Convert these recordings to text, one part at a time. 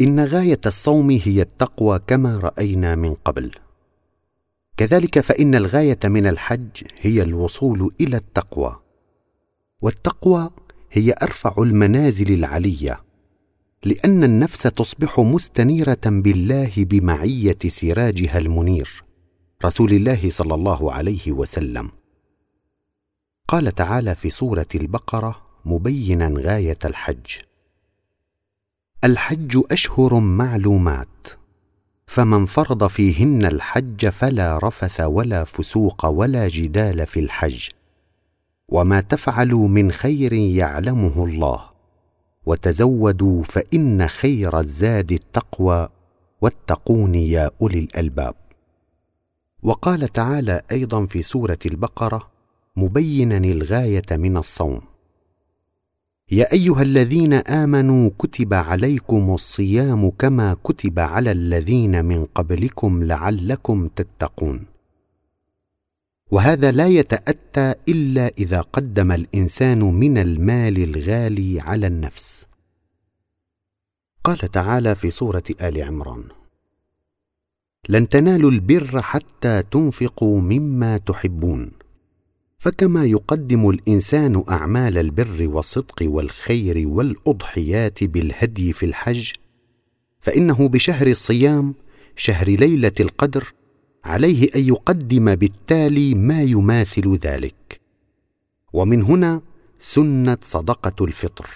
إن غاية الصوم هي التقوى كما رأينا من قبل. كذلك فإن الغاية من الحج هي الوصول إلى التقوى. والتقوى هي أرفع المنازل العلية لأن النفس تصبح مستنيرة بالله بمعية سراجها المنير رسول الله صلى الله عليه وسلم. قال تعالى في سورة البقرة مبينا غاية الحج. الحج أشهر معلومات. فمن فرض فيهن الحج فلا رفث ولا فسوق ولا جدال في الحج. وما تفعلوا من خير يعلمه الله. وتزودوا فإن خير الزاد التقوى. واتقون يا أولي الألباب. وقال تعالى أيضا في سورة البقرة مبينا الغاية من الصوم. يا أيها الذين آمنوا كتب عليكم الصيام كما كتب على الذين من قبلكم لعلكم تتقون. وهذا لا يتأتى إلا إذا قدم الإنسان من المال الغالي على النفس. قال تعالى في سورة آل عمران لن تنالوا البر حتى تنفقوا مما تحبون. فكما يقدم الإنسان أعمال البر والصدق والخير والأضحيات بالهدي في الحج فإنه بشهر الصيام شهر ليلة القدر عليه أن يقدم بالتالي ما يماثل ذلك. ومن هنا سنة صدقة الفطر.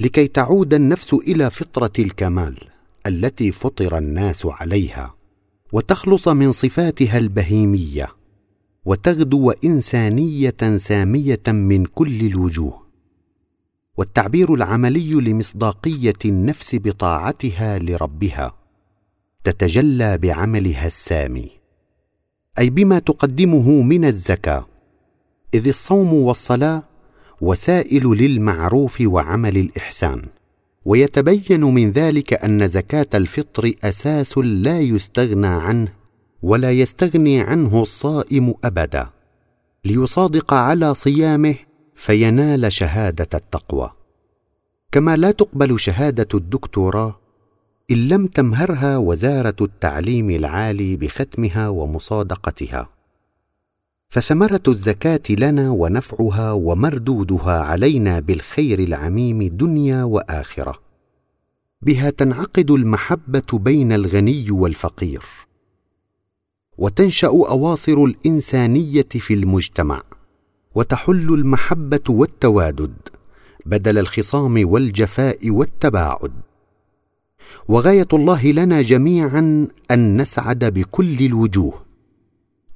لكي تعود النفس إلى فطرة الكمال التي فطر الناس عليها وتخلص من صفاتها البهيمية. وتغدو انسانيه سامية من كل الوجوه. والتعبير العملي لمصداقية النفس بطاعتها لربها. تتجلى بعملها السامي. أي بما تقدمه من الزكاة. إذ الصوم والصلاة وسائل للمعروف وعمل الإحسان. ويتبين من ذلك أن زكاة الفطر أساس لا يستغنى عنه ولا يستغني عنه الصائم أبدا ليصادق على صيامه فينال شهادة التقوى. كما لا تقبل شهادة الدكتوراه إن لم تمهرها وزارة التعليم العالي بختمها ومصادقتها. فثمرة الزكاة لنا ونفعها ومردودها علينا بالخير العميم دنيا وآخرة. بها تنعقد المحبة بين الغني والفقير. وتنشأ أواصر الإنسانية في المجتمع وتحل المحبة والتوادد بدل الخصام والجفاء والتباعد. وغاية الله لنا جميعا أن نسعد بكل الوجوه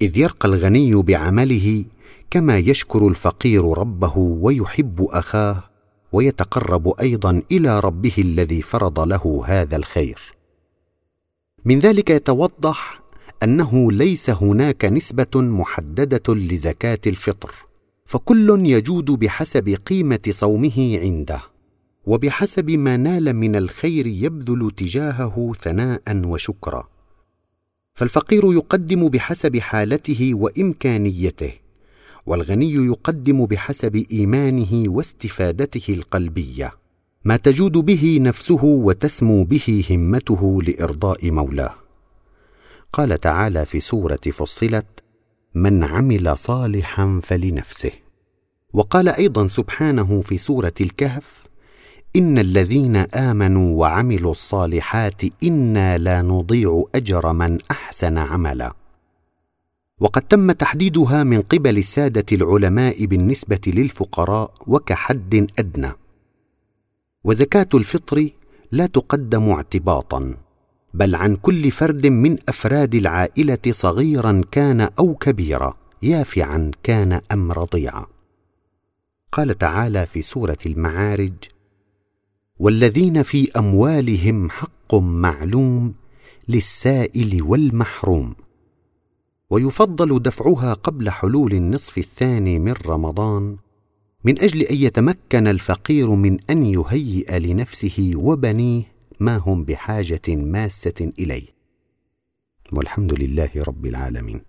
إذ يرقى الغني بعمله كما يشكر الفقير ربه ويحب أخاه ويتقرب أيضا إلى ربه الذي فرض له هذا الخير. من ذلك يتوضح أنه ليس هناك نسبة محددة لزكاة الفطر فكل يجود بحسب قيمة صومه عنده وبحسب ما نال من الخير يبذل تجاهه ثناء وشكرا. فالفقير يقدم بحسب حالته وإمكانيته والغني يقدم بحسب إيمانه واستفادته القلبية. ما تجود به نفسه وتسمو به همته لإرضاء مولاه. قال تعالى في سورة فصلت من عمل صالحا فلنفسه وقال أيضا سبحانه في سورة الكهف إن الذين آمنوا وعملوا الصالحات إنا لا نضيع أجر من أحسن عملا وقد تم تحديدها من قبل السادة العلماء بالنسبة للفقراء وكحد أدنى. وزكاة الفطر لا تقدم اعتباطا. بل عن كل فرد من أفراد العائلة صغيرا كان أو كبيرا. يافعا كان ام رضيعا قال تعالى في سورة المعارج والذين في أموالهم حق معلوم للسائل والمحروم. ويفضل دفعها قبل حلول النصف الثاني من رمضان من أجل أن يتمكن الفقير من أن يهيئ لنفسه وبنيه ما هم بحاجة ماسة إليه. والحمد لله رب العالمين.